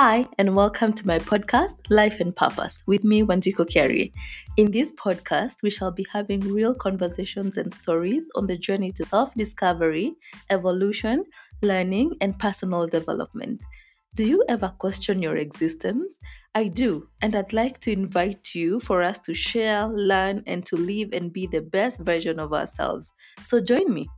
Hi, and welcome to my podcast, Life and Purpose, with me, Wanjiko Kiari. In this podcast, we shall be having real conversations and stories on the journey to self discovery, evolution, learning, and personal development. Do you ever question your existence? I do, and I'd like to invite you for us to share, learn, and to live and be the best version of ourselves. So join me.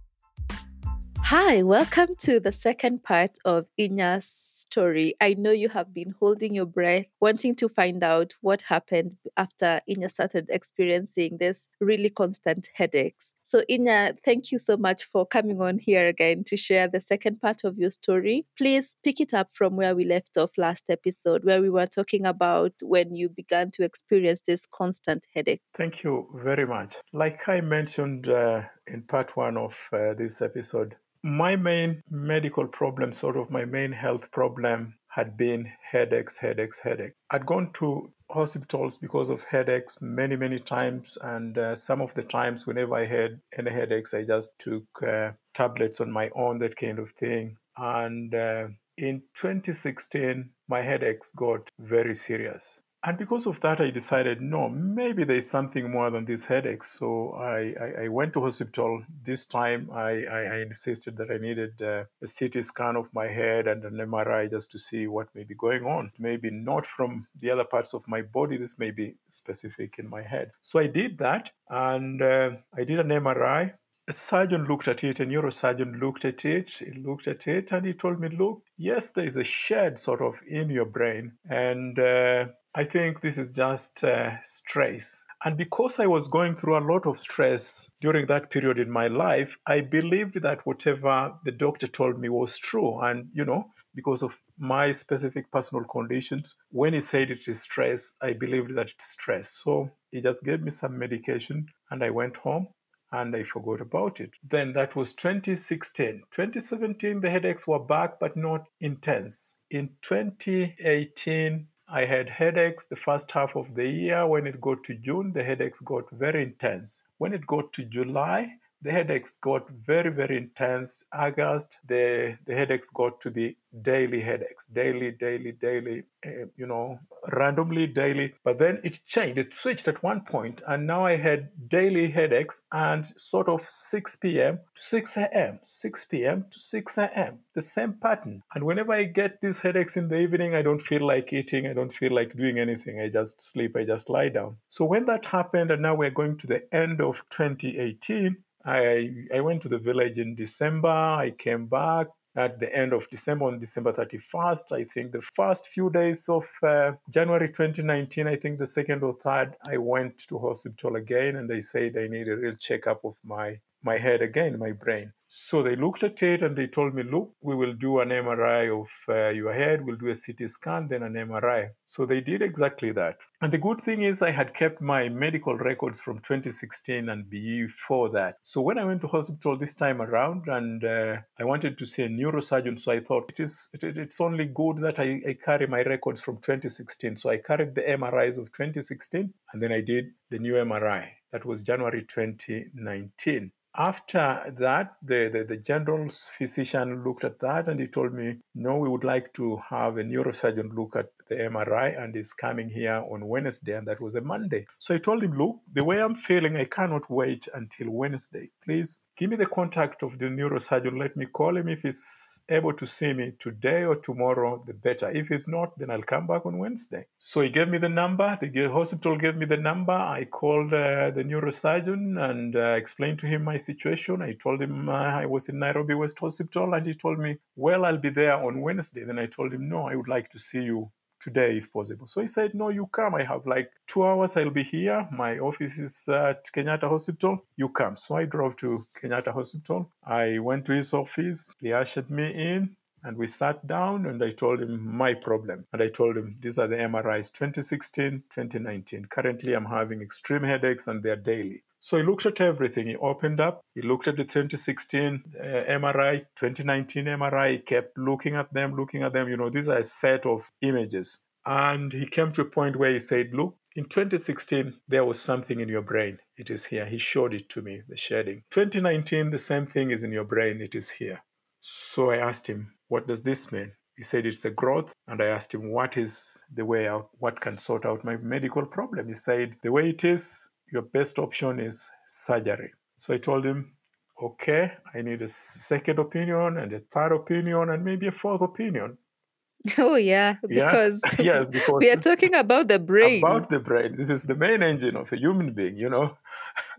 Hi, welcome to the second part of Inya's story, I know you have been holding your breath, wanting to find out what happened after Inya started experiencing this really constant headaches. So, Inya, thank you so much for coming on here again to share the second part of your story. Please pick it up from where we left off last episode, where we were talking about when you began to experience this constant headache. Thank you very much. Like I mentioned uh, in part one of uh, this episode, my main medical problem, sort of my main health problem, had been headaches, headaches, headaches. I'd gone to hospitals because of headaches many, many times, and uh, some of the times, whenever I had any headaches, I just took uh, tablets on my own, that kind of thing. And uh, in 2016, my headaches got very serious. And because of that, I decided, no, maybe there's something more than this headache. So I, I, I went to hospital. This time, I, I, I insisted that I needed uh, a CT scan of my head and an MRI just to see what may be going on. Maybe not from the other parts of my body. This may be specific in my head. So I did that, and uh, I did an MRI a surgeon looked at it, a neurosurgeon looked at it, he looked at it, and he told me, Look, yes, there is a shed sort of in your brain, and uh, I think this is just uh, stress. And because I was going through a lot of stress during that period in my life, I believed that whatever the doctor told me was true. And, you know, because of my specific personal conditions, when he said it is stress, I believed that it's stress. So he just gave me some medication and I went home and I forgot about it. Then that was 2016. 2017, the headaches were back, but not intense. In 2018, I had headaches the first half of the year. When it got to June, the headaches got very intense. When it got to July, the headaches got very, very intense. August, the, the headaches got to be daily headaches, daily, daily, daily, uh, you know, randomly daily. But then it changed, it switched at one point, and now I had daily headaches and sort of 6 p.m. to 6 a.m., 6 p.m. to 6 a.m., the same pattern. And whenever I get these headaches in the evening, I don't feel like eating, I don't feel like doing anything. I just sleep, I just lie down. So when that happened, and now we're going to the end of 2018, I, I went to the village in December. I came back at the end of December, on December 31st. I think the first few days of uh, January 2019, I think the second or third, I went to hospital again and they said I need a real checkup of my my head again, my brain. So they looked at it and they told me, look, we will do an MRI of uh, your head, we'll do a CT scan, then an MRI. So they did exactly that. And the good thing is, I had kept my medical records from 2016 and before that. So when I went to hospital this time around and uh, I wanted to see a neurosurgeon, so I thought it is it, it's only good that I, I carry my records from 2016. So I carried the MRIs of 2016 and then I did the new MRI. That was January 2019 after that, the, the, the, general physician looked at that and he told me, No, we would like to have a neurosurgeon look at the MRI and he's coming here on Wednesday. And that was a Monday. So I told him, Look, the way I'm feeling, I cannot wait until Wednesday. Please give me the contact of the neurosurgeon. Let me call him if he's able to see me today or tomorrow, the better. If he's not, then I'll come back on Wednesday. So he gave me the number. The hospital gave me the number. I called uh, the neurosurgeon and uh, explained to him my situation. I told him uh, I was in Nairobi West Hospital, and he told me, Well, I'll be there on Wednesday. Then I told him, No, I would like to see you today if possible. So he said, No, you come. I have like two hours. I'll be here. My office is at Kenyatta Hospital. You come. So I drove to Kenyatta Hospital. I went to his office. He ushered me in. And we sat down and I told him my problem. And I told him these are the MRIs 2016, 2019. Currently, I'm having extreme headaches and they're daily. So he looked at everything. He opened up, he looked at the 2016 uh, MRI, 2019 MRI, he kept looking at them, looking at them. You know, these are a set of images. And he came to a point where he said, Look, in 2016, there was something in your brain. It is here. He showed it to me, the shedding. 2019, the same thing is in your brain. It is here. So I asked him, What does this mean? He said it's a growth. And I asked him, what is the way out? What can sort out my medical problem? He said, the way it is, your best option is surgery. So I told him, okay, I need a second opinion and a third opinion and maybe a fourth opinion. Oh yeah, Yeah. because yes, because we are talking about the brain. about the brain. This is the main engine of a human being, you know.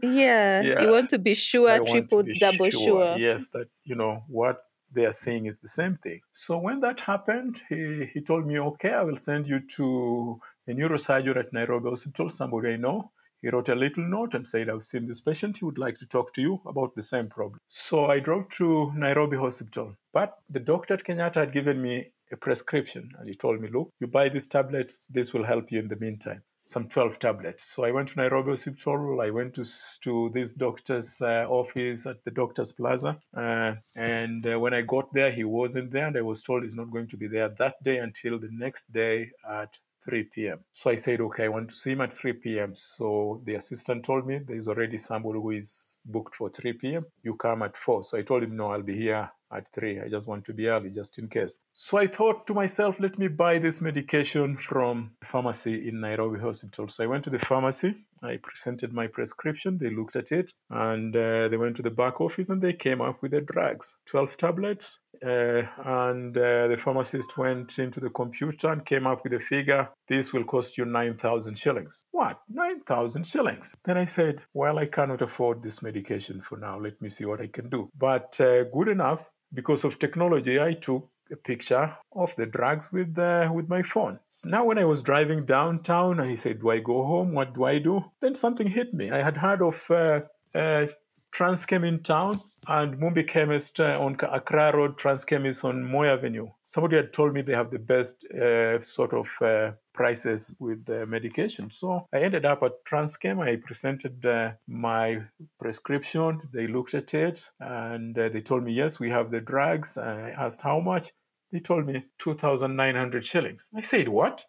yeah, Yeah. you want to be sure, I triple, be double sure. Yes, that you know what they are saying is the same thing. So when that happened, he, he told me, okay, I will send you to a neurosurgeon at Nairobi Hospital, somebody I know. He wrote a little note and said, I've seen this patient. He would like to talk to you about the same problem. So I drove to Nairobi Hospital. But the doctor at Kenyatta had given me a prescription and he told me, look, you buy these tablets, this will help you in the meantime. Some 12 tablets. So I went to Nairobi Hospital. I went to, to this doctor's uh, office at the doctor's plaza. Uh, and uh, when I got there, he wasn't there. And I was told he's not going to be there that day until the next day at 3 p.m. So I said, okay, I want to see him at 3 p.m. So the assistant told me there's already somebody who is booked for 3 p.m. You come at 4. So I told him, no, I'll be here at 3. I just want to be early just in case. So I thought to myself, let me buy this medication from pharmacy in Nairobi Hospital. So I went to the pharmacy. I presented my prescription. They looked at it and uh, they went to the back office and they came up with the drugs 12 tablets. Uh, and uh, the pharmacist went into the computer and came up with a figure this will cost you 9,000 shillings. What? 9,000 shillings? Then I said, Well, I cannot afford this medication for now. Let me see what I can do. But uh, good enough, because of technology, I took a picture of the drugs with uh, with my phone. So now, when I was driving downtown, I said, "Do I go home? What do I do?" Then something hit me. I had heard of uh, uh, Transchem in town and Mumbi Chemist uh, on Accra Road. Transchem is on Moi Avenue. Somebody had told me they have the best uh, sort of prices with the medication. So I ended up at Transchem. I presented uh, my prescription. They looked at it and uh, they told me, yes, we have the drugs. I asked how much. They told me 2,900 shillings. I said, what?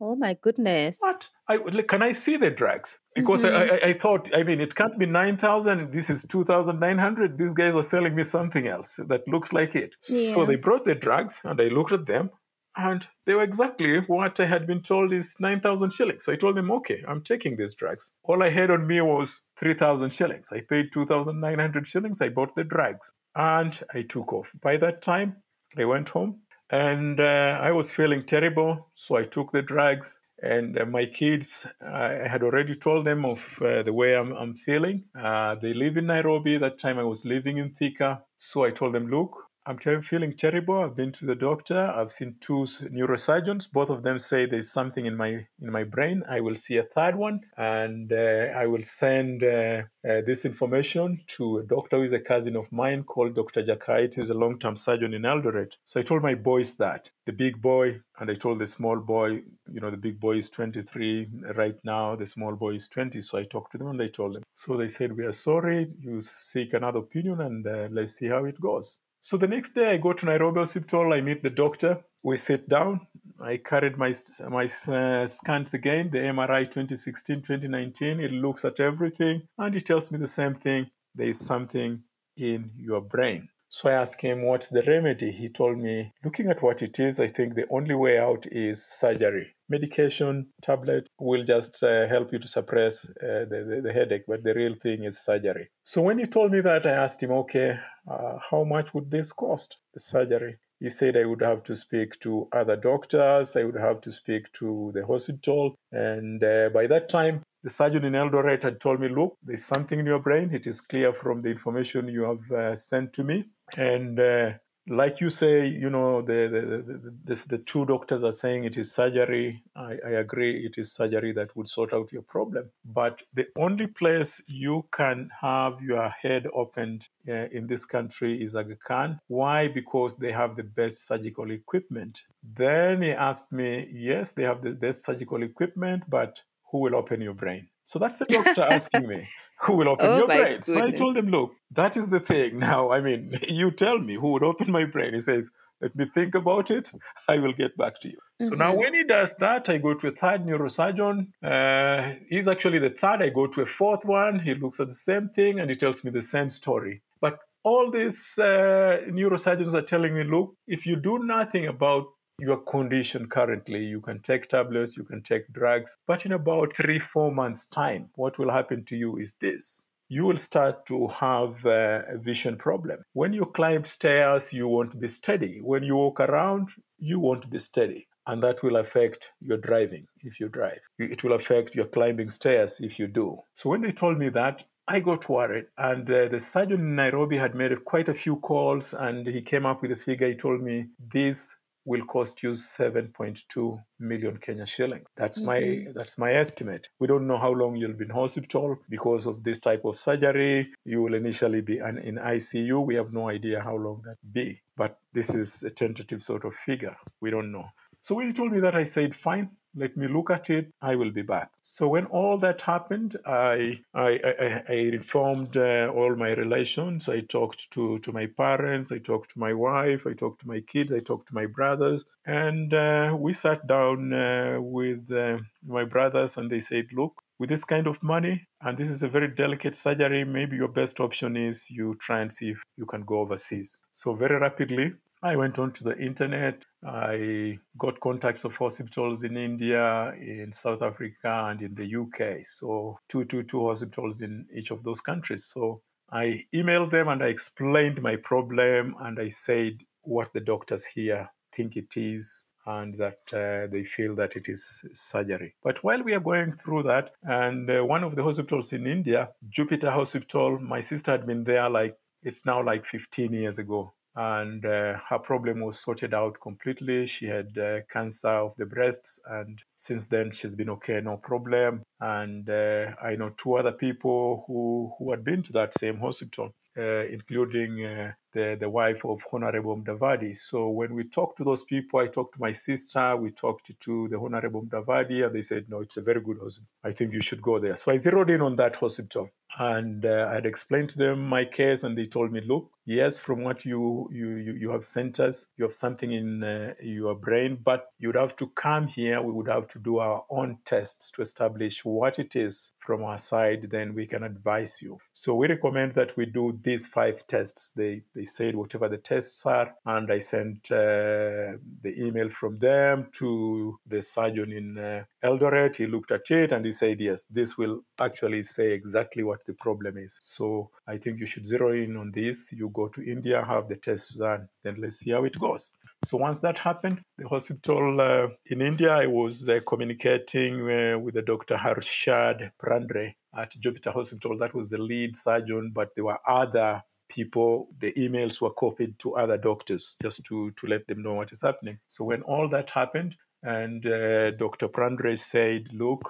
Oh my goodness. What? I, can I see the drugs? Because I, mm-hmm. I, I thought, I mean, it can't be 9,000. This is 2,900. These guys are selling me something else that looks like it. So they brought the drugs and I looked at them and they were exactly what I had been told is 9,000 shillings. So I told them, okay, I'm taking these drugs. All I had on me was 3,000 shillings. I paid 2,900 shillings. I bought the drugs and I took off. By that time, I went home and uh, I was feeling terrible. So I took the drugs. And uh, my kids, I had already told them of uh, the way I'm, I'm feeling. Uh, they live in Nairobi. That time I was living in Thika. So I told them, look, I'm ter- feeling terrible. I've been to the doctor. I've seen two neurosurgeons. Both of them say there's something in my in my brain. I will see a third one, and uh, I will send uh, uh, this information to a doctor who is a cousin of mine called Dr. Jakait. He's a long-term surgeon in Eldoret. So I told my boys that the big boy, and I told the small boy, you know, the big boy is 23 right now. The small boy is 20. So I talked to them and I told them. So they said, "We are sorry. You seek another opinion, and uh, let's see how it goes." So the next day, I go to Nairobi Hospital. I meet the doctor. We sit down. I carried my my uh, scans again, the MRI 2016, 2019. It looks at everything and it tells me the same thing. There is something in your brain. So I asked him, What's the remedy? He told me, Looking at what it is, I think the only way out is surgery. Medication, tablet will just uh, help you to suppress uh, the, the, the headache, but the real thing is surgery. So when he told me that, I asked him, Okay, uh, how much would this cost, the surgery? He said I would have to speak to other doctors, I would have to speak to the hospital. And uh, by that time, the surgeon in Eldoret had told me, Look, there's something in your brain. It is clear from the information you have uh, sent to me. And uh, like you say, you know, the, the, the, the, two doctors are saying it is surgery. I, I agree, it is surgery that would sort out your problem. But the only place you can have your head opened uh, in this country is Aga Khan. Why? Because they have the best surgical equipment. Then he asked me, yes, they have the best surgical equipment, but who will open your brain? So that's the doctor asking me, who will open Oh your brain? So I told him, look, that is the thing. Now, I mean, you tell me who would open my brain. He says, let me think about it. I will get back to you. So now, Mhm. when he does that, I go to a third neurosurgeon. Uh, he's actually the third. I go to a fourth one. He looks at the same thing and he tells me the same story. But all these uh, neurosurgeons are telling me, look, if you do nothing about your condition currently, you can take tablets, you can take drugs, but in about three, four months' time, what will happen to you is this. You will start to have a vision problem. When you climb stairs, you won't be steady. When you walk around, you won't be steady and that will affect your driving if you drive. It will affect your climbing stairs if you do. So when they told me that, I got worried. And uh, the surgeon in Nairobi had made quite a few calls and he came up with a figure. He told me this will cost you 7.2 million Kenya shillings. That's mm-hmm. my that's my estimate. We don't know how long you'll be in hospital because of this type of surgery. You will initially be an, in ICU. We have no idea how long that be, but this is a tentative sort of figure. We don't know. So when he told me that, I said, fine, let me look at it. I will be back. So when all that happened, I I, I, I informed uh, all my relations. I talked to, to my parents. I talked to my wife. I talked to my kids. I talked to my brothers. And uh, we sat down uh, with uh, my brothers and they said, look, with this kind of money, and this is a very delicate surgery, maybe your best option is you try and see if you can go overseas. So very rapidly, I went onto the internet. I got contacts of hospitals in India, in South Africa, and in the UK. So, two, two, two hospitals in each of those countries. So, I emailed them and I explained my problem and I said what the doctors here think it is and that uh, they feel that it is surgery. But while we are going through that, and uh, one of the hospitals in India, Jupiter Hospital, my sister had been there like it's now like 15 years ago and uh, her problem was sorted out completely. She had uh, cancer of the breasts, and since then she's been okay, no problem. And uh, I know two other people who who had been to that same hospital, uh, including uh, the the wife of Honorable Mudavadi. So when we talked to those people, I talked to my sister, we talked to the Honorable Mudavadi, and they said, "No, it's a very good hospital. I think you should go there." So I zeroed in on that hospital and uh, I had explained to them my case, and they told me, "Look, yes, from what you you you, have sent us, you have something in uh, your brain, but you'd have to come here. We would have to do our own tests to establish what it is from our side. Then we can advise you. So we recommend that we do these five tests. They they said whatever the tests are, and I sent uh, the email from them to the surgeon in uh, Eldoret. He looked at it and he said, yes, this will actually say exactly what the problem is. So I think you should zero in on this. You go to India, have the tests done, then let's see how it goes. So once that happened, the hospital uh, in India, I was uh, communicating uh, with the Dr. Harshad Prandre at Jupiter Hospital. That was the lead surgeon, but there were other people, the emails were copied to other doctors just to, to let them know what is happening. So when all that happened, and uh, Dr. Prandre said, look,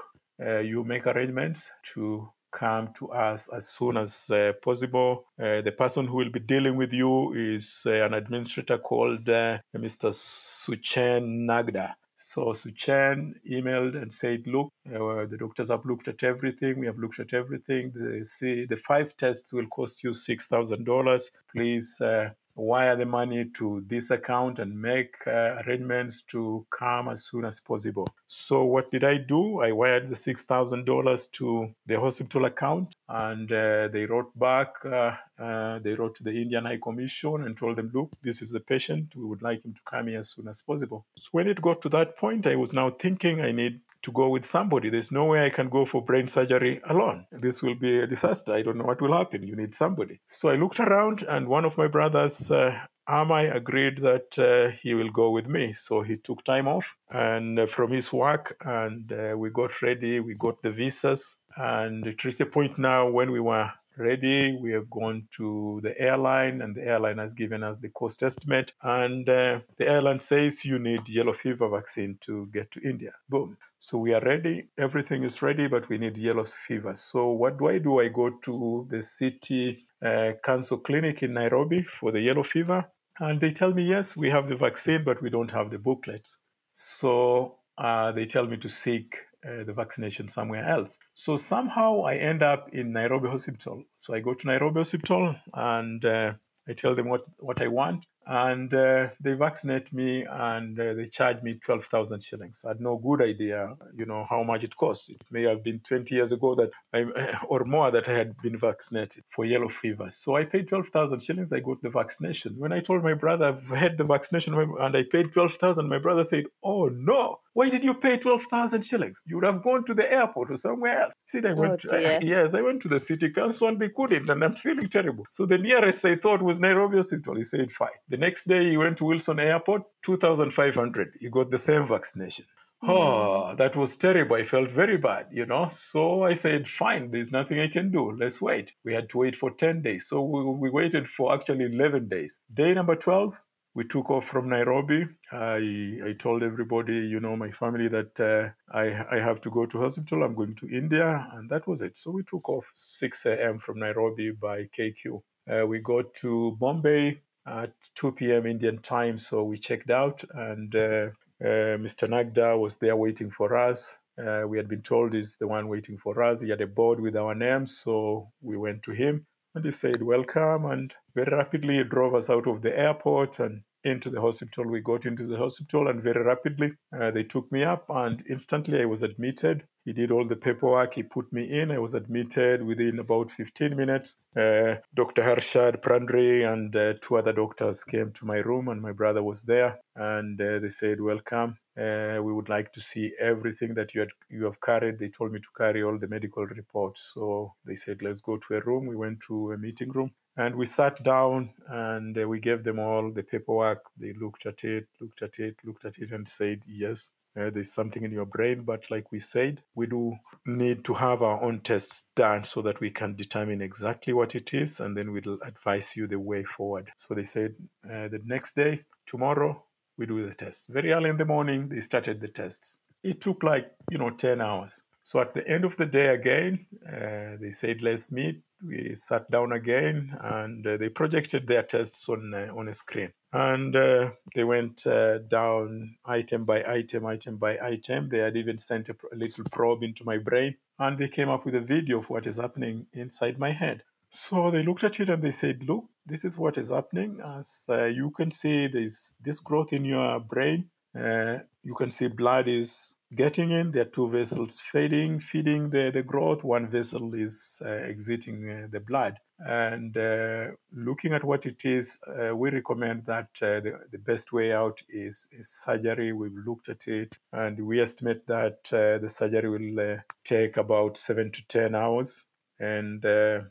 uh, you make arrangements to come to us as soon as uh, possible. Uh, the person who will be dealing with you is uh, an administrator called uh, Mr. Sachin Nagda. So Sachin emailed and said, "Look, the doctors have looked at everything. We have looked at everything. They say the five tests will cost you six thousand dollars. Please uh, wire the money to this account and make uh, arrangements to come as soon as possible. So, what did I do? I wired the $6,000 to the hospital account and uh, they wrote back. Uh, uh, they wrote to the Indian High Commission and told them, look, this is a patient. We would like him to come here as soon as possible. So, when it got to that point, I was now thinking I need to go with somebody. There's no way I can go for brain surgery alone. This will be a disaster. I don't know what will happen. You need somebody. So I looked around, and one of my brothers, uh, Amai, agreed that uh, he will go with me. So he took time off and uh, from his work, and uh, we got ready. We got the visas, and it reached a point now when we were ready. We have gone to the airline, and the airline has given us the cost estimate. And uh, the airline says you need yellow fever vaccine to get to India. Boom. So we are ready. Everything is ready, but we need yellow fever. So what do I do? I go to the city uh, council clinic in Nairobi for the yellow fever, and they tell me yes, we have the vaccine, but we don't have the booklets. So uh, they tell me to seek uh, the vaccination somewhere else. So somehow I end up in Nairobi Hospital. So I go to Nairobi Hospital and uh, I tell them what, what I want. and uh, they vaccinate me and uh, they charge me 12,000 shillings. I had no good idea, you know, how much it costs. It may have been 20 years ago that I, or more that I had been vaccinated for yellow fever. So I paid 12,000 shillings. I got the vaccination. When I told my brother I've had the vaccination and I paid 12,000, my brother said, oh no, why did you pay 12,000 shillings? You would have gone to the airport or somewhere else. Said, I went, Oh, dear. yes, I went to the city council and they couldn't and I'm feeling terrible. So the nearest I thought was Nairobi Hospital. He said, fine. The next day he went to Wilson Airport, 2,500. He got the same vaccination. Hmm. Oh, that was terrible. I felt very bad, you know. So I said, fine, there's nothing I can do. Let's wait. We had to wait for 10 days. So we, we waited for actually 11 days. Day number 12, we took off from Nairobi. I, I told everybody, you know, my family that uh, I, I have to go to hospital. I'm going to India. And that was it. So we took off 6 a.m. from Nairobi by KQ. Uh, we got to Bombay at 2 p.m. Indian time. So we checked out and uh, uh, Mr. Nagda was there waiting for us. Uh, we had been told he's the one waiting for us. He had a board with our names, so we went to him and he said, Welcome. And very rapidly, he drove us out of the airport and into the hospital. We got into the hospital, and very rapidly, uh, they took me up, and instantly I was admitted. He did all the paperwork. He put me in. I was admitted within about 15 minutes. Uh, Dr. Harshad Prandre and uh, two other doctors came to my room, and my brother was there. And uh, they said, "Welcome. Uh, we would like to see everything that you had you have carried." They told me to carry all the medical reports. So they said, "Let's go to a room." We went to a meeting room. And we sat down and uh, we gave them all the paperwork. They looked at it, looked at it, looked at it, and said, Yes, uh, there's something in your brain. But like we said, we do need to have our own tests done so that we can determine exactly what it is and then we'll advise you the way forward. So they said uh, the next day, tomorrow, we do the test. Very early in the morning, they started the tests. It took like, you know, 10 hours. So at the end of the day again, uh, they said, let's meet. We sat down again and uh, they projected their tests on, uh, on a screen. And uh, they went uh, down item by item, item by item. They had even sent a, a little probe into my brain and they came up with a video of what is happening inside my head. So they looked at it and they said, look, this is what is happening. As uh, you can see, there's this growth in your brain. Uh, you can see blood is getting in. There are two vessels feeding, feeding the, the growth. One vessel is uh, exiting uh, the blood. And uh, looking at what it is, uh, we recommend that uh, the, the best way out is, is surgery. We've looked at it and we estimate that the surgery will take about seven to 10 hours. And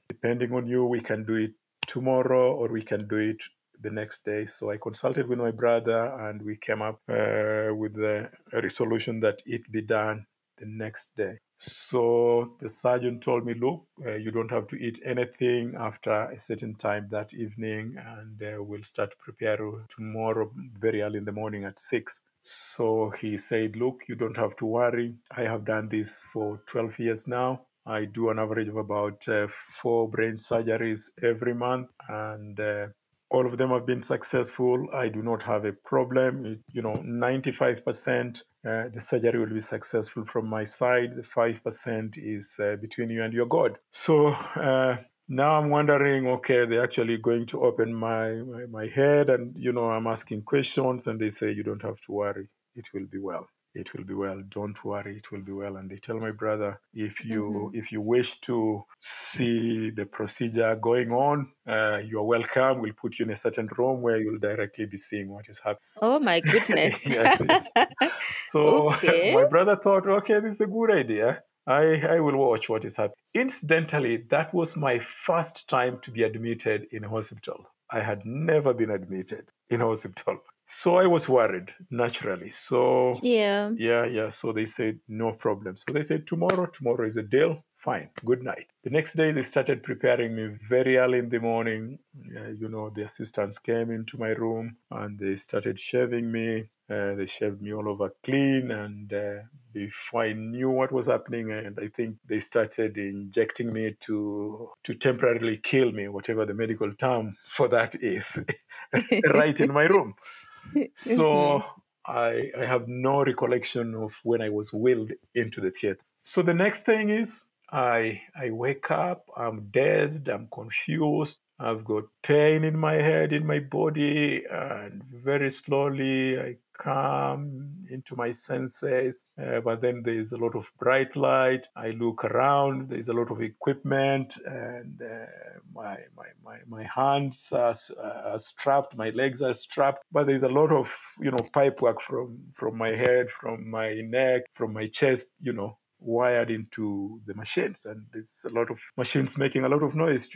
depending on you, we can do it tomorrow or we can do it the next day. So I consulted with my brother and we came up uh, with the, a resolution that it be done the next day. So the surgeon told me, look, uh, you don't have to eat anything after a certain time that evening, and uh, we'll start prepare tomorrow very early in the morning at six. So he said, look, you don't have to worry. I have done this for 12 years now. I do an average of about uh, four brain surgeries every month, and uh, all of them have been successful. I do not have a problem. It, you know, 95% uh, the surgery will be successful from my side. The 5% is uh, between you and your God. So uh, now I'm wondering, okay, they're actually going to open my, my, my head and, you know, I'm asking questions and they say, you don't have to worry. It will be well it will be well don't worry it will be well and they tell my brother if you Mhm. if you wish to see the procedure going on uh, you are welcome we'll put you in a certain room where you'll directly be seeing what is happening Oh my goodness. yes, so Okay. my brother thought okay this is a good idea I, I will watch what is happening. Incidentally, that was my first time to be admitted in a hospital. I had never been admitted in a hospital. So I was worried, naturally. So yeah. yeah, yeah. So they said, no problem. So they said, tomorrow, tomorrow is a deal. Fine, good night. The next day, they started preparing me very early in the morning. Uh, you know, the assistants came into my room and they started shaving me. Uh, they shaved me all over clean. And uh, before I knew what was happening, and I think they started injecting me to to temporarily kill me, whatever the medical term for that is, right in my room. So mm-hmm. I, I have no recollection of when I was wheeled into the theater. So the next thing is I I wake up, I'm dazed, I'm confused. I've got pain in my head, in my body, and very slowly I come into my senses. Uh, but then there's a lot of bright light. I look around. There's a lot of equipment, and uh, my, my my my hands are, are strapped. My legs are strapped. But there's a lot of you know pipe work from from my head, from my neck, from my chest. You know, wired into the machines and there's a lot of machines making a lot of noise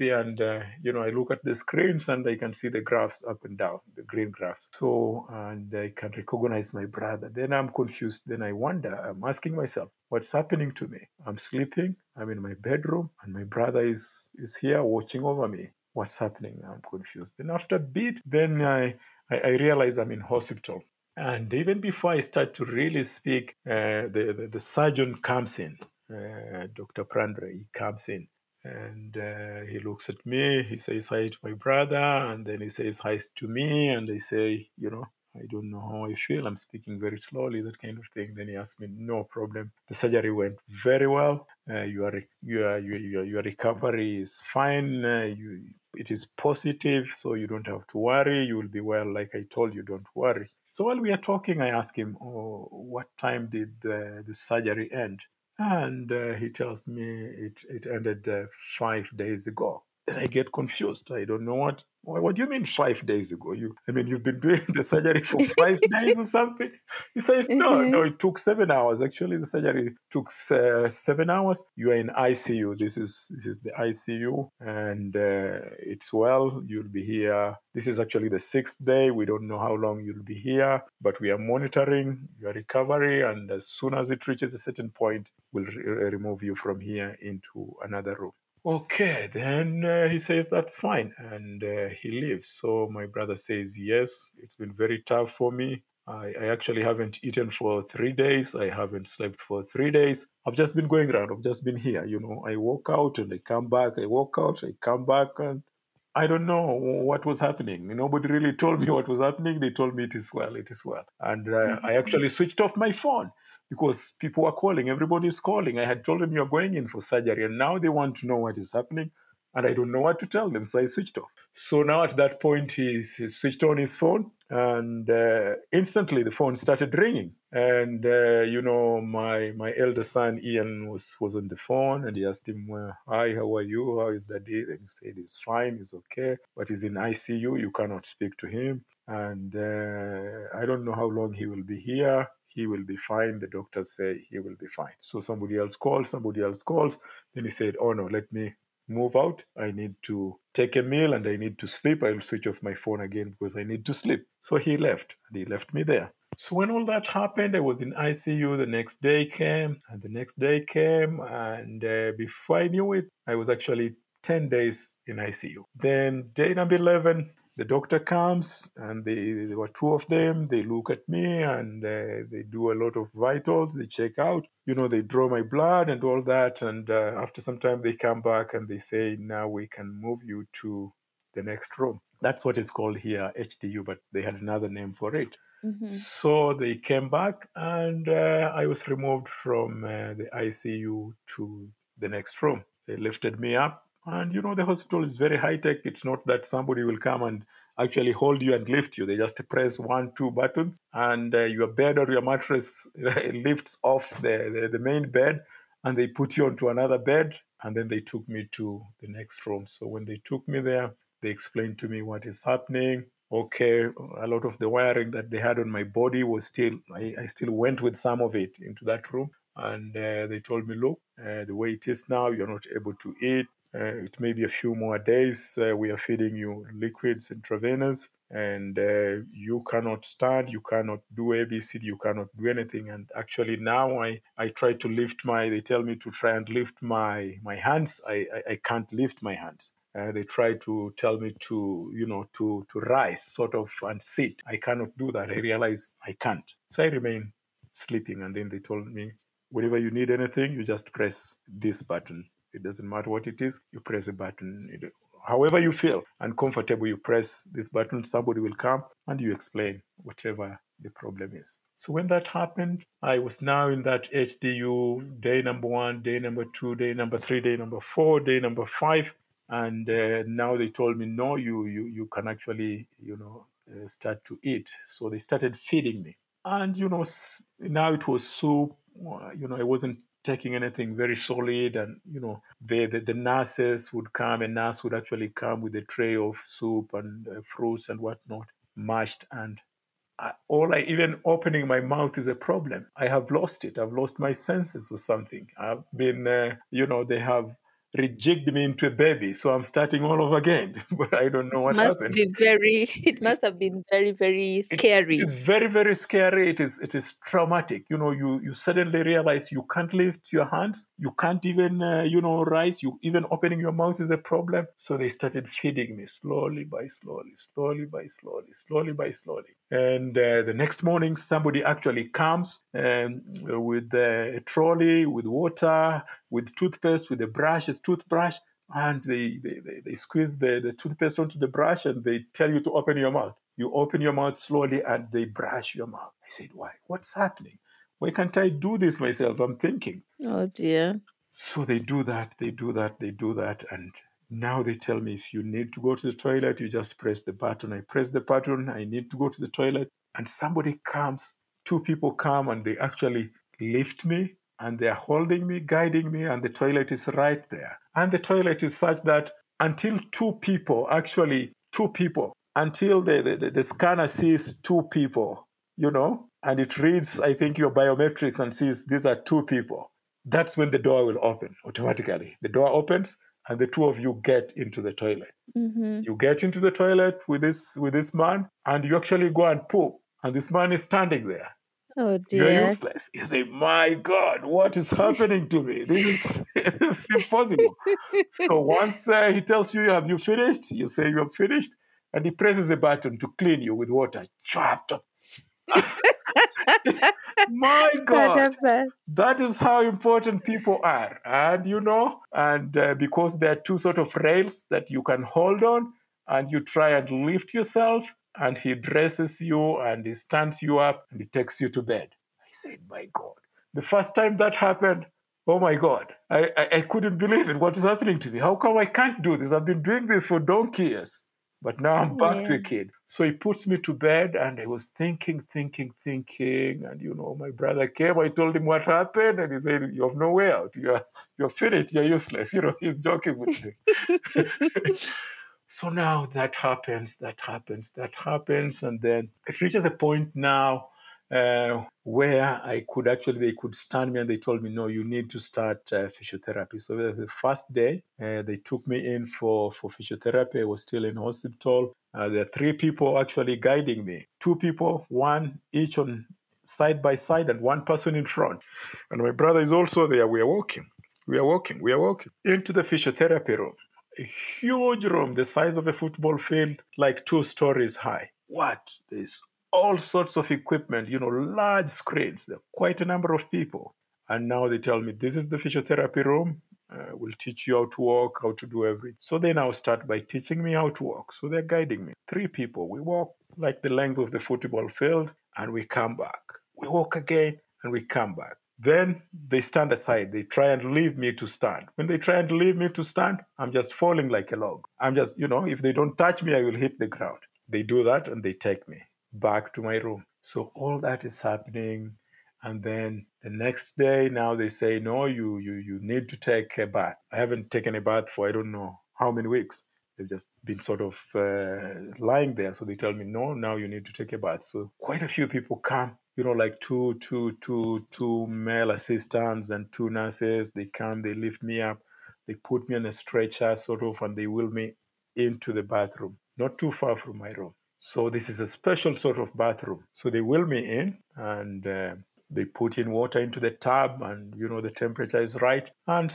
and uh, you know i look at the screens and i can see the graphs up and down the green graphs. So and i can recognize my brother. Then i'm confused. Then i wonder i'm asking myself what's happening to me? I'm sleeping i'm in my bedroom and my brother is is here watching over me. What's happening? I'm confused. Then after a bit then i I, I realize I'm in hospital and even before I start to really speak, uh, the, the, the surgeon comes in, uh, Dr. Prandre, he comes in and uh, he looks at me. He says hi to my brother, and then he says hi to me. And I say, you know, I don't know how I feel. I'm speaking very slowly, that kind of thing. Then he asked me, no problem. The surgery went very well. Uh, your, your, your, your recovery is fine. Uh, you, it is positive, so you don't have to worry. You will be well, like I told you, don't worry. So while we are talking, I ask him, oh, what time did the, the surgery end? And uh, he tells me it, it ended uh, five days ago. Then I get confused. I don't know what. What do you mean five days ago? You, I mean, you've been doing the surgery for five days or something? He says, no, Mhm. no, it took seven hours. Actually, the surgery took uh, seven hours. You are in ICU. This is this is the ICU, and uh, it's well. You'll be here. This is actually the sixth day. We don't know how long you'll be here, but we are monitoring your recovery. And as soon as it reaches a certain point, we'll re- remove you from here into another room. Okay, then uh, he says that's fine, and uh, he leaves. So my brother says, Yes, it's been very tough for me. I, I actually haven't eaten for three days. I haven't slept for three days. I've just been going around. I've just been here. You know, I walk out and I come back. I walk out, I come back, and I don't know what was happening. Nobody really told me what was happening. They told me it is well, it is well. And uh, I actually switched off my phone because people were calling. Everybody's calling. I had told them you're going in for surgery, and now they want to know what is happening. And I don't know what to tell them, so I switched off. So now at that point, he, he switched on his phone, and uh, instantly the phone started ringing. And uh, you know, my my elder son Ian was was on the phone, and he asked him, well, "Hi, how are you? How is the day?" And he said, "He's fine, he's okay, but he's in ICU. You cannot speak to him, and uh, I don't know how long he will be here." He will be fine. The doctors say he will be fine. So somebody else calls, somebody else calls. Then he said, Oh no, let me move out. I need to take a meal and I need to sleep. I'll switch off my phone again because I need to sleep. So he left and he left me there. So when all that happened, I was in ICU. The next day came and the next day came. And uh, before I knew it, I was actually 10 days in ICU. Then day number 11, the doctor comes and they, there were two of them. They look at me and uh, they do a lot of vitals. They check out, you know, they draw my blood and all that. And uh, after some time, they come back and they say, now we can move you to the next room. That's what is called here HDU, but they had another name for it. Mhm. So they came back, and uh, I was removed from uh, the ICU to the next room. They lifted me up, and you know, the hospital is very high tech. It's not that somebody will come and actually hold you and lift you. They just press one, two buttons, and uh, your bed or your mattress lifts off the, the, the main bed, and they put you onto another bed, and then they took me to the next room. So when they took me there, they explained to me what is happening okay a lot of the wiring that they had on my body was still i, I still went with some of it into that room and uh, they told me look uh, the way it is now you're not able to eat uh, it may be a few more days uh, we are feeding you liquids intravenous and uh, you cannot stand you cannot do abcd you cannot do anything. And actually now i i try to lift my they tell me to try and lift my my hands. I i, I can't lift my hands. Uh, they try to tell me to you know to to rise sort of and sit. I cannot do that. I realize i can't. So i remain sleeping. And then they told me whenever you need anything you just press this button it doesn't matter what it is you press a button It- however you feel uncomfortable you press this button somebody will come and you explain whatever the problem is so when that happened i was now in that hdu day number one day number two day number three day number four day number five And uh, now they told me, no, you, you, you can actually, you know, uh, start to eat. So they started feeding me. And, you know, now it was soup. uh, You know, I wasn't taking anything very solid. And, you know, the, the, the nurses would come, a nurse would actually come with a tray of soup and uh, fruits and whatnot, mashed. And I, all I even opening my mouth is a problem. I have lost it. I've lost my senses or something. I've been, uh, you know, they have rejigged me into a baby, so I'm starting all over again. but I don't know It what must happened. be very, it must have been very, very It, it scary. is very very scary. It is it is traumatic. You know, you you suddenly realize you can't lift your hands. You can't even uh, you know rise. You even opening your mouth is a problem. So they started feeding me slowly by slowly, slowly by slowly, slowly by slowly. And uh, the next morning, somebody actually comes um, with a trolley, with water, with toothpaste, with a brush, a toothbrush, and they, they, they, they squeeze the, the toothpaste onto the brush and they tell you to open your mouth. You open your mouth slowly and they brush your mouth. I said, Why? What's happening? Why can't I do this myself? I'm thinking. Oh dear. So they do that, they do that, they do that. And now they tell me if you need to go to the toilet, you just press the button. I press the button, I need to go to the toilet. And somebody comes, two people come and they actually lift me and they are holding me, guiding me, and the toilet is right there. And the toilet is such that until two people, actually, two people, until the, the, the, scanner sees two people, you know, and it reads, I think, your biometrics and sees these are two people that's when the door will open automatically. The door opens and the two of you get into the toilet. Mm-hmm. You get into the toilet with this with this man and you actually go and poop. And this man is standing there. Oh dear! You're useless. You say, My God, what is happening to me? This is, this is impossible. So once uh, he tells you, Have you finished? You say, You have finished. And he presses a button to clean you with water. Chop, chop. My God. That is how important people are. And you know, and uh, because there are two sort of rails that you can hold on, and you try and lift yourself, and he dresses you and he stands you up and he takes you to bed. I said, My God. The first time that happened, oh my God, I, I, I couldn't believe it. What is happening to me? How come I can't do this? I've been doing this for donkey years. But now I'm oh, back to a kid. So he puts me to bed, and I was thinking, thinking, thinking. And you know, my brother came. I told him what happened, and he said, "You have no way out. You're you're finished. You're useless." You know, he's joking with me. so now that happens, that happens, that happens, and then it reaches a point now uh, where I could actually they could stand me and they told me, "No, you need to start uh, physiotherapy." So the first day uh, they took me in for for physiotherapy. I was still in hospital. Uh, there are three people actually guiding me. Two people, one each on side by side, and one person in front. And my brother is also there. We are walking. We are walking. We are walking into the physiotherapy room a huge room the size of a football field, like two stories high. What? There's all sorts of equipment, you know, large screens. Quite a number of people. And now they tell me this is the physiotherapy room. Uh, we'll teach you how to walk, how to do everything. So they now start by teaching me how to walk. So they're guiding me. Three people. We walk like the length of the football field and we come back. We walk again and we come back. Then they stand aside. They try and leave me to stand. When they try and leave me to stand, I'm just falling like a log. I'm just, you know, if they don't touch me, I will hit the ground. They do that and they take me back to my room. So all that is happening. And then the next day, now they say, no, you, you, you need to take a bath. I haven't taken a bath for I don't know how many weeks. They've just been sort of uh, lying there. So they tell me, no, now you need to take a bath. So quite a few people come, you know, like two, two, two, two male assistants and two nurses. They come, they lift me up, they put me on a stretcher, sort of, and they wheel me into the bathroom, not too far from my room. So this is a special sort of bathroom. So they wheel me in and uh, they put in water into the tub, and you know the temperature is right, and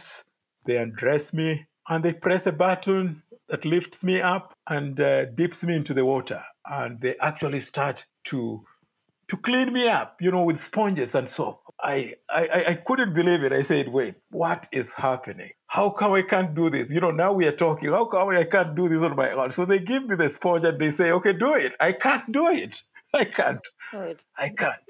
they undress me and they press a button that lifts me up and uh, dips me into the water, and they actually start to to clean me up, you know, with sponges and soap. I, I, I- I couldn't believe it. I said, wait, what is happening? How come I can't do this? You know, now we are talking. How come I can't do this on my own? So they give me the sponge and they say, okay, do it. I can't do it. I can't. Oh, I can't.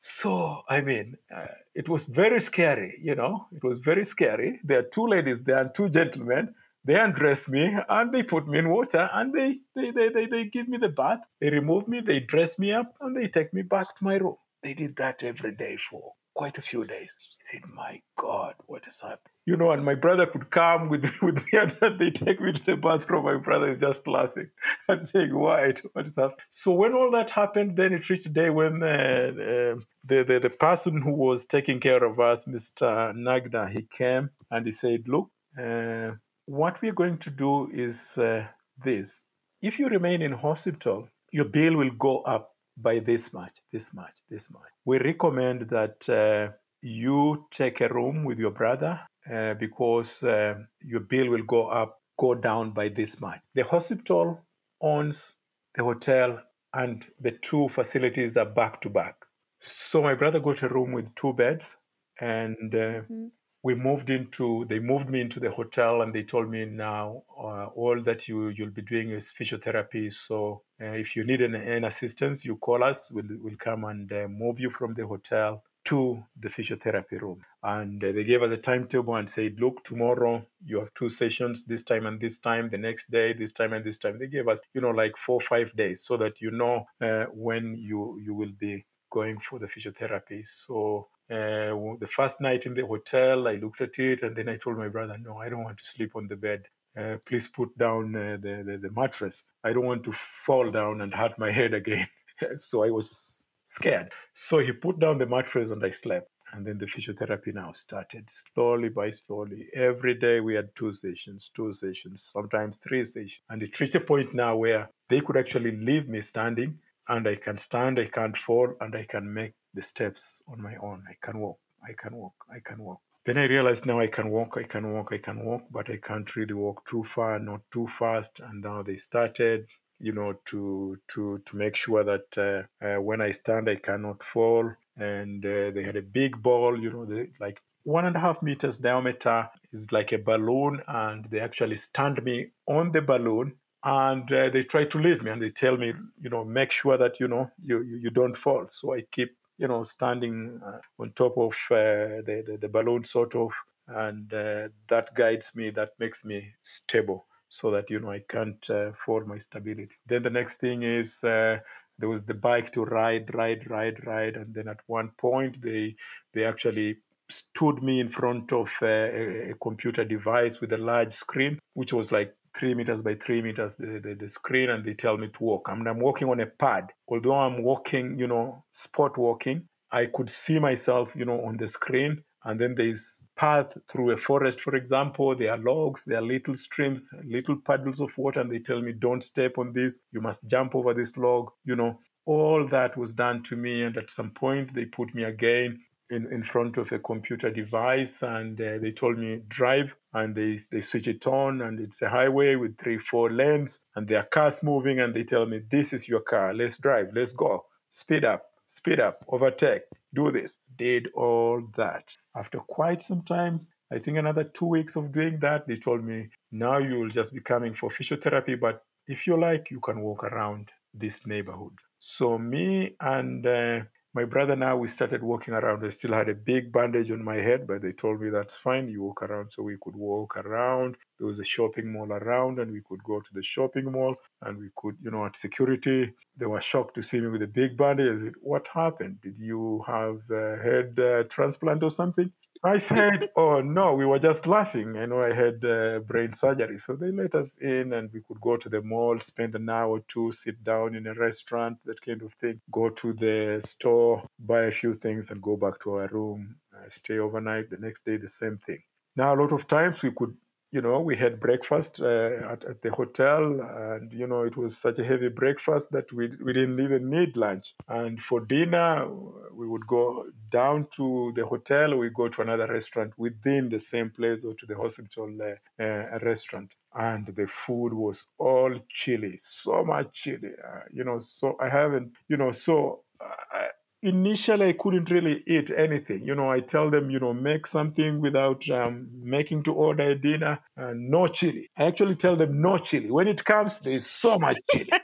So, I mean, uh, it was very scary, you know, it was very scary. There are two ladies there and two gentlemen, They undress me and they put me in water and they, they, they, they, they give me the bath. They remove me, they dress me up, and they take me back to my room. They did that every day for quite a few days. He said, My God, what is happening? You know, and my brother could come with, with me and they take me to the bathroom. My brother is just laughing and saying, Why? What is happening? So when all that happened, then it reached a day when uh, uh, the, the, the person who was taking care of us, Mr. Nagda, he came and he said, Look, uh, what we're going to do is uh, this. If you remain in hospital, your bill will go up by this much, this much, this much. We recommend that uh, you take a room with your brother uh, because uh, your bill will go up, go down by this much. The hospital owns the hotel, and the two facilities are back to back. So my brother got a room with two beds, and uh, we moved into they moved me into the hotel and they told me now uh, all that you you'll be doing is physiotherapy. So uh, if you need any, any assistance you call us. We'll, we'll come and uh, move you from the hotel to the physiotherapy room. And uh, they gave us a timetable and said look tomorrow you have two sessions this time and this time the next day this time and this time. They gave us you know like four five days so that you know uh, when you you will be going for the physiotherapy. So uh, the first night in the hotel, I looked at it and then I told my brother, no, I don't want to sleep on the bed. Uh, please put down uh, the, the, the mattress. I don't want to fall down and hurt my head again. so I was scared. So he put down the mattress and I slept. And then the physiotherapy now started slowly by slowly. Every day we had two sessions, two sessions, sometimes three sessions. And it reached a point now where they could actually leave me standing and I can stand, I can't fall, and I can make the steps on my own. I can walk, I can walk, I can walk. Then I realized now I can walk, I can walk, I can walk, but I can't really walk too far, not too fast. And now they started, you know, to to to make sure that uh, uh, when I stand, I cannot fall. And uh, they had a big ball, you know, like one and a half meters diameter is like a balloon, and they actually stand me on the balloon and uh, they try to leave me and they tell me you know make sure that you know you you, you don't fall so i keep you know standing uh, on top of uh, the, the, the balloon sort of and uh, that guides me that makes me stable so that you know i can't fall my stability. Then the next thing is there was the bike to ride ride ride ride and then at one point they they actually stood me in front of a, a computer device with a large screen which was like three meters by three meters the, the, the screen and they tell me to walk. I mean, I'm walking on a pad. Although I'm walking, you know, sport walking, I could see myself, you know, on the screen. And then there's path through a forest, for example. There are logs, there are little streams, little puddles of water, and they tell me, don't step on this. You must jump over this log. You know, all that was done to me. And at some point, they put me again in, in front of a computer device and uh, they told me drive and they, they switch it on and it's a highway with three four lanes and there are cars moving and they tell me this is your car. Let's drive. Let's go. Speed up. Speed up. Overtake. Do this. Did all that. After quite some time i think another two weeks of doing that they told me now you will just be coming for physiotherapy but if you like you can walk around this neighborhood. So me and uh, my brother now we started walking around. I still had a big bandage on my head but they told me that's fine you walk around. So we could walk around. There was a shopping mall around and we could go to the shopping mall and we could you know at security. They were shocked to see me with a big bandage. I said what happened? Did you have a head uh, transplant or something I said, "Oh no, we were just laughing. I know I had uh, brain surgery, so they let us in, and we could go to the mall, spend an hour or two, sit down in a restaurant, that kind of thing. Go to the store, buy a few things, and go back to our room, uh, stay overnight. The next day, the same thing. Now, a lot of times we could you know, we had breakfast uh, at, at the hotel, and you know, it was such a heavy breakfast that we, we didn't even need lunch. And for dinner, we would go down to the hotel, we go to another restaurant within the same place or to the hospital uh, uh, restaurant. And the food was all chili, so much chili. Uh, you know, so I haven't, you know, so. Initially i couldn't really eat anything. You know i tell them you know make something without um, making to order a dinner uh, no chili. I actually tell them no chili. When it comes there's so much chili.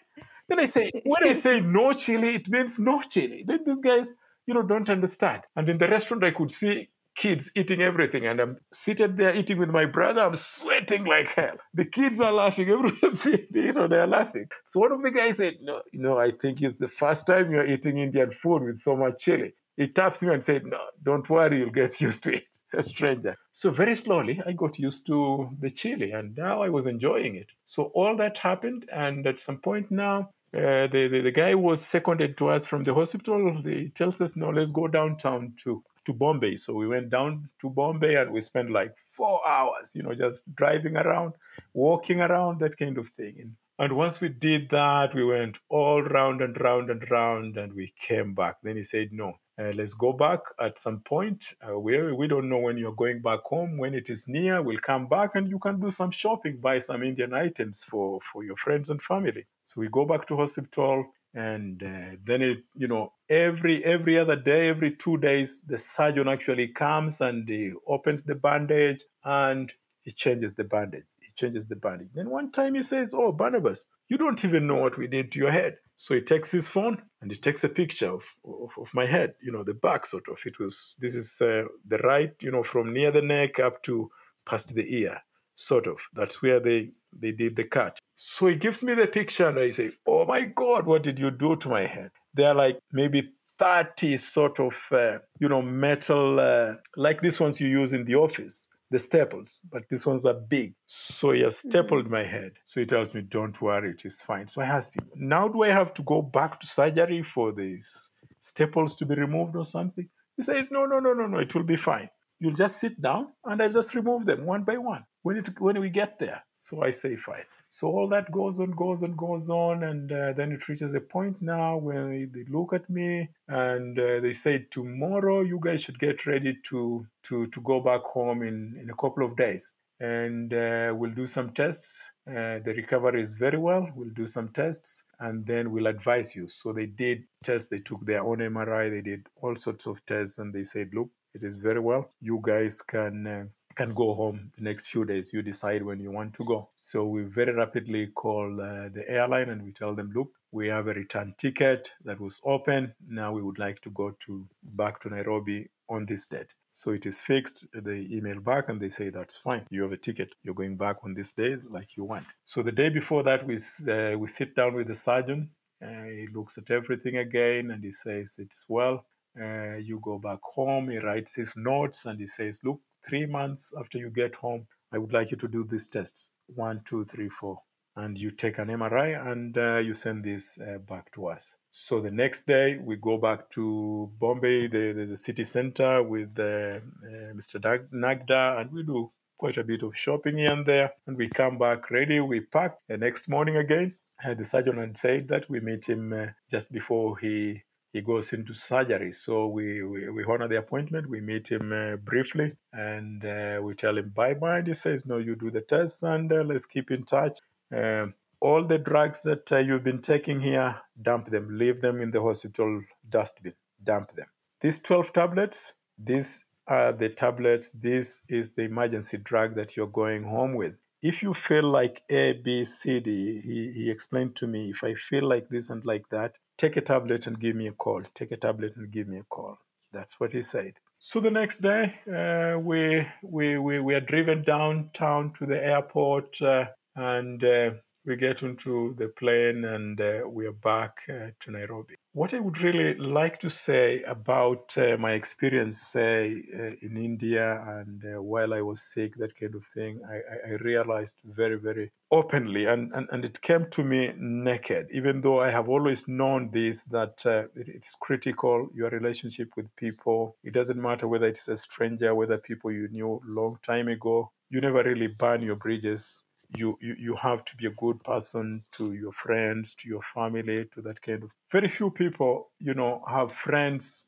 Then i say when i say no chili it means no chili. Then these guys you know don't understand. And in the restaurant i could see kids eating everything, and I'm seated there eating with my brother. I'm sweating like hell. The kids are laughing. Everything, you know, they're laughing. So one of the guys said, "No, you know, I think it's the first time you're eating Indian food with so much chili." He taps me and said, "No, don't worry, you'll get used to it." A stranger. So very slowly, I got used to the chili, and now I was enjoying it. So all that happened, and at some point now, uh, the, the, the guy was seconded to us from the hospital. He tells us, no, let's go downtown to to Bombay. So we went down to Bombay and we spent like four hours, you know, just driving around, walking around, that kind of thing. And, once we did that, we went all round and round and round, and we came back. Then he said, no, uh, let's go back at some point. Uh, we, we don't know when you're going back home. When it is near, we'll come back and you can do some shopping, buy some Indian items for, for your friends and family. So we go back to hospital and uh, then it you know every every other day every two days the surgeon actually comes and he opens the bandage and he changes the bandage. He changes the bandage. Then one time he says oh barnabas you don't even know what we did to your head. So he takes his phone and he takes a picture of, of, of my head you know the back sort of. It was this is uh, the right you know from near the neck up to past the ear sort of. That's where they, they did the cut. So he gives me the picture and I say, Oh my God, what did you do to my head? They're like maybe 30 sort of, uh, you know, metal, uh, like these ones you use in the office, the staples, but these ones are big. So he has stapled my head. So he tells me, Don't worry, it is fine. So I asked him, Now do I have to go back to surgery for these staples to be removed or something? He says, No, no, no, no, no, it will be fine. You'll just sit down and I'll just remove them one by one when it when we get there. So I say fine. So all that goes on, goes on, goes on, and uh, then it reaches a point now where they look at me and uh, they say, tomorrow you guys should get ready to to to go back home in in a couple of days, and uh, we'll do some tests. Uh, the recovery is very well. We'll do some tests, and then we'll advise you. So they did tests. They took their own MRI. They did all sorts of tests, and they said, look, it is very well. You guys can uh, can go home the next few days. You decide when you want to go. So we very rapidly call uh, the airline and we tell them, look, we have a return ticket that was open. Now we would like to go to back to Nairobi on this date. So it is fixed. They email back and they say that's fine. You have a ticket. You're going back on this day like you want. So the day before that, we uh, we sit down with the surgeon. Uh, he looks at everything again and he says it's well. Uh, you go back home. He writes his notes and he says, look, three months after you get home, I would like you to do these tests one, two, three, four. And you take an MRI and uh, you send this uh, back to us. So the next day, we go back to Bombay, the, the, the city center, with uh, uh Mr. Nagda, and we do quite a bit of shopping here and there. And we come back ready. We pack the next morning again. Uh, the surgeon had said that we meet him just before he he goes into surgery. So we, we, we honor the appointment. We meet him uh, briefly and uh, we tell him bye bye. And he says, No, you do the test and uh, let's keep in touch. Um, all the drugs that uh, you've been taking here, dump them, leave them in the hospital dustbin, dump them. These 12 tablets, these are the tablets, this is the emergency drug that you're going home with if you feel like A, B, C, D, he, he explained to me, if I feel like this and like that, take a tablet and give me a call. Take a tablet and give me a call. That's what he said. So the next day, uh, we, we, we, we are driven downtown to the airport uh, and uh, we get into the plane and uh, we are back uh, to Nairobi. What I would really like to say about uh, my experience, say, uh, in India and uh, while I was sick, that kind of thing, I, I realized very, very openly, and, and, and it came to me naked, even though I have always known this that uh, it, it's critical, your relationship with people. It doesn't matter whether it's a stranger, whether people you knew long time ago. You never really burn your bridges you, you you have to be a good person to your friends to your family to that kind of very few people you know have friends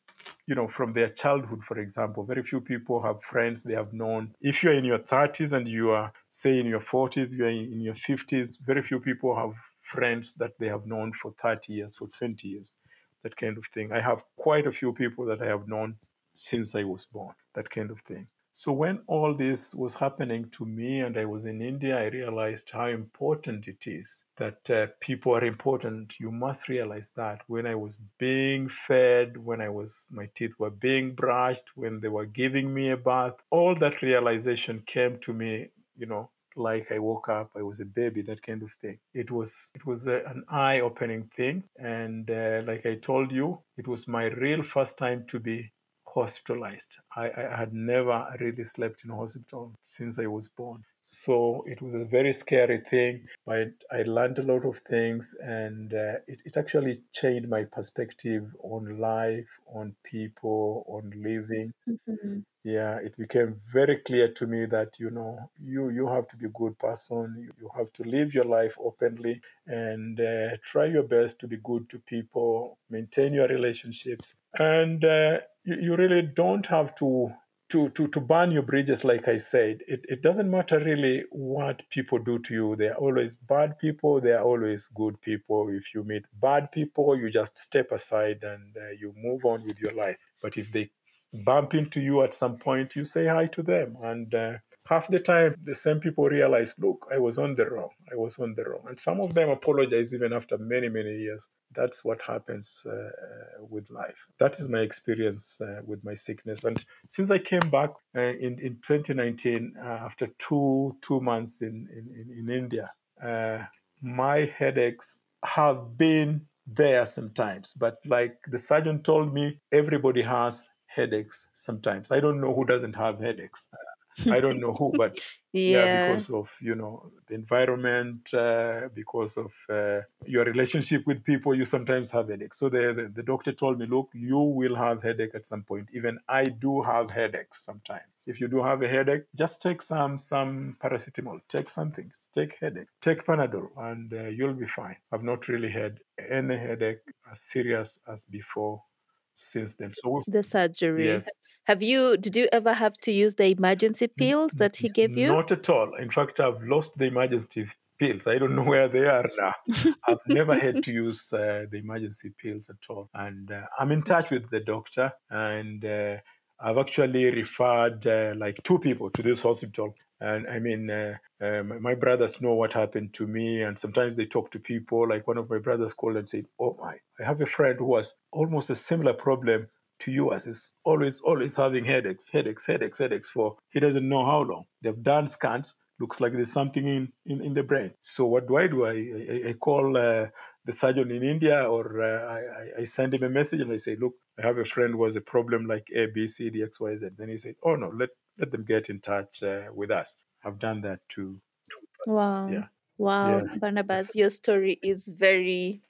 you know from their childhood for example. Very few people have friends they have known. If you're in your 30s and you are say in your 40s you're in your 50s very few people have friends that they have known for 30 years for 20 years that kind of thing. I have quite a few people that i have known since i was born that kind of thing So when all this was happening to me and I was in India, I realized how important it is that uh, people are important. You must realize that when I was being fed, when I was my teeth were being brushed, when they were giving me a bath, all that realization came to me, you know, like I woke up, I was a baby, that kind of thing. It was it was a, an eye-opening thing, and uh, like I told you, it was my real first time to be hospitalized. I, I had never really slept in a hospital since I was born. So it was a very scary thing, but I learned a lot of things and uh, it, it actually changed my perspective on life, on people, on living. Mhm. Yeah, it became very clear to me that you know you you have to be a good person. You, you have to live your life openly and uh, try your best to be good to people, maintain your relationships, and uh, you, you really don't have to to, to, to burn your bridges, like I said, it, it doesn't matter really what people do to you. There are always bad people, there are always good people. If you meet bad people, you just step aside and uh, you move on with your life. But if they bump into you at some point, you say hi to them. And uh, half the time, the same people realize, look, I was on the wrong. I was on the wrong. And some of them apologize even after many, many years. That's what happens uh, with life. That is my experience uh, with my sickness. And since I came back uh, in, in 2019, uh, after two, two months in, in, in India, uh, my headaches have been there sometimes. But like the surgeon told me, everybody has headaches sometimes. I don't know who doesn't have headaches. I don't know who, but yeah, Yeah. because of you know the environment, uh, because of uh, your relationship with people, you sometimes have headaches. So the, the the doctor told me, look, you will have headache at some point. Even I do have headaches sometimes. If you do have a headache, just take some some paracetamol. Take something. Take headache. Take Panadol, and uh, you'll be fine. I've not really had any headache as serious as before since then. So The surgery. yes, Have you did you ever have to use the emergency pills that he gave you? Not at all. In fact, I've lost the emergency pills. I don't know where they are now. I've never had to use uh, the emergency pills at all. And uh, I'm in touch with the doctor, and uh, I've actually referred uh, like two people to this hospital. And I mean, uh, um, my brothers know what happened to me, and sometimes they talk to people. Like one of my brothers called and said, "Oh my, I have a friend who has almost a similar problem to you as is always always having headaches headaches headaches headaches for he doesn't know how long they've done scans looks like there's something in in, in the brain. So what do i do? I i, I call uh, the surgeon in india or uh, I, I- send him a message and i say look i have a friend who has a problem like a b c d x y z. Then he said oh no let let them get in touch uh, with us. I've done that to two persons Wow. yeah. Wow, yeah. Barnabas, your story is very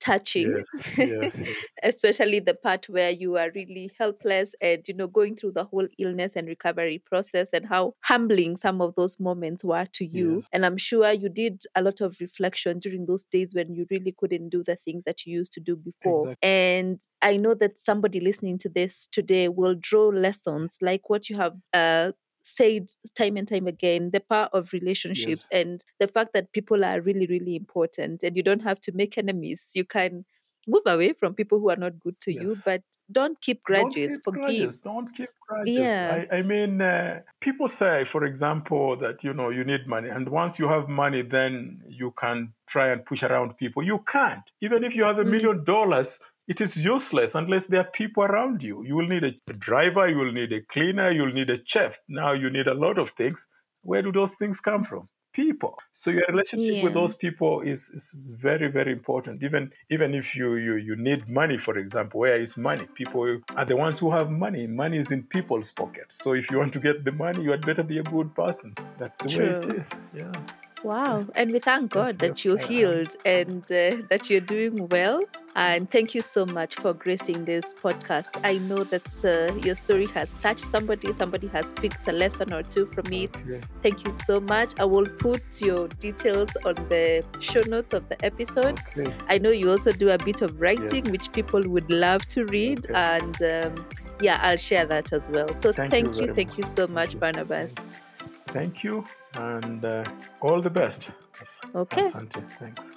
touching, yes yes yes especially the part where you are really helpless and, you know, going through the whole illness and recovery process and how humbling some of those moments were to you. And I'm sure you did a lot of reflection during those days when you really couldn't do the things that you used to do before. exactly And I know that somebody listening to this today will draw lessons like what you have uh, said time and time again the power of relationships yes and the fact that people are really really important and you don't have to make enemies you can move away from people who are not good to you but don't keep grudges. Don't keep forgive grudges. Don't keep grudges. yeah I, I mean, uh, people say, for example, that you know you need money, and once you have money, then you can try and push around people. You can't. Even if you have a Mm. million dollars, it is useless unless there are people around you. You will need a driver. You will need a cleaner. You'll need a chef. Now you need a lot of things. Where do those things come from? People. So your relationship with those people is, is very very important. Even even if you you you need money, for example, where is money? People are the ones who have money. Money is in people's pockets. So if you want to get the money, you had better be a good person. That's the way it is. Yeah. Wow. And we thank Yes. God that Yes. you're I am. healed and uh, that you're doing well. And thank you so much for gracing this podcast. I know that uh, your story has touched somebody, somebody has picked a lesson or two from it. Okay. Thank you so much. I will put your details on the show notes of the episode. Okay. I know you also do a bit of writing, Yes. which people would love to read. Okay. And um, yeah, I'll share that as well. So Thank, thank, you. you. Thank much. you so much. Barnabas. Thank you, and uh, all the best. Okay. Asante. Thanks.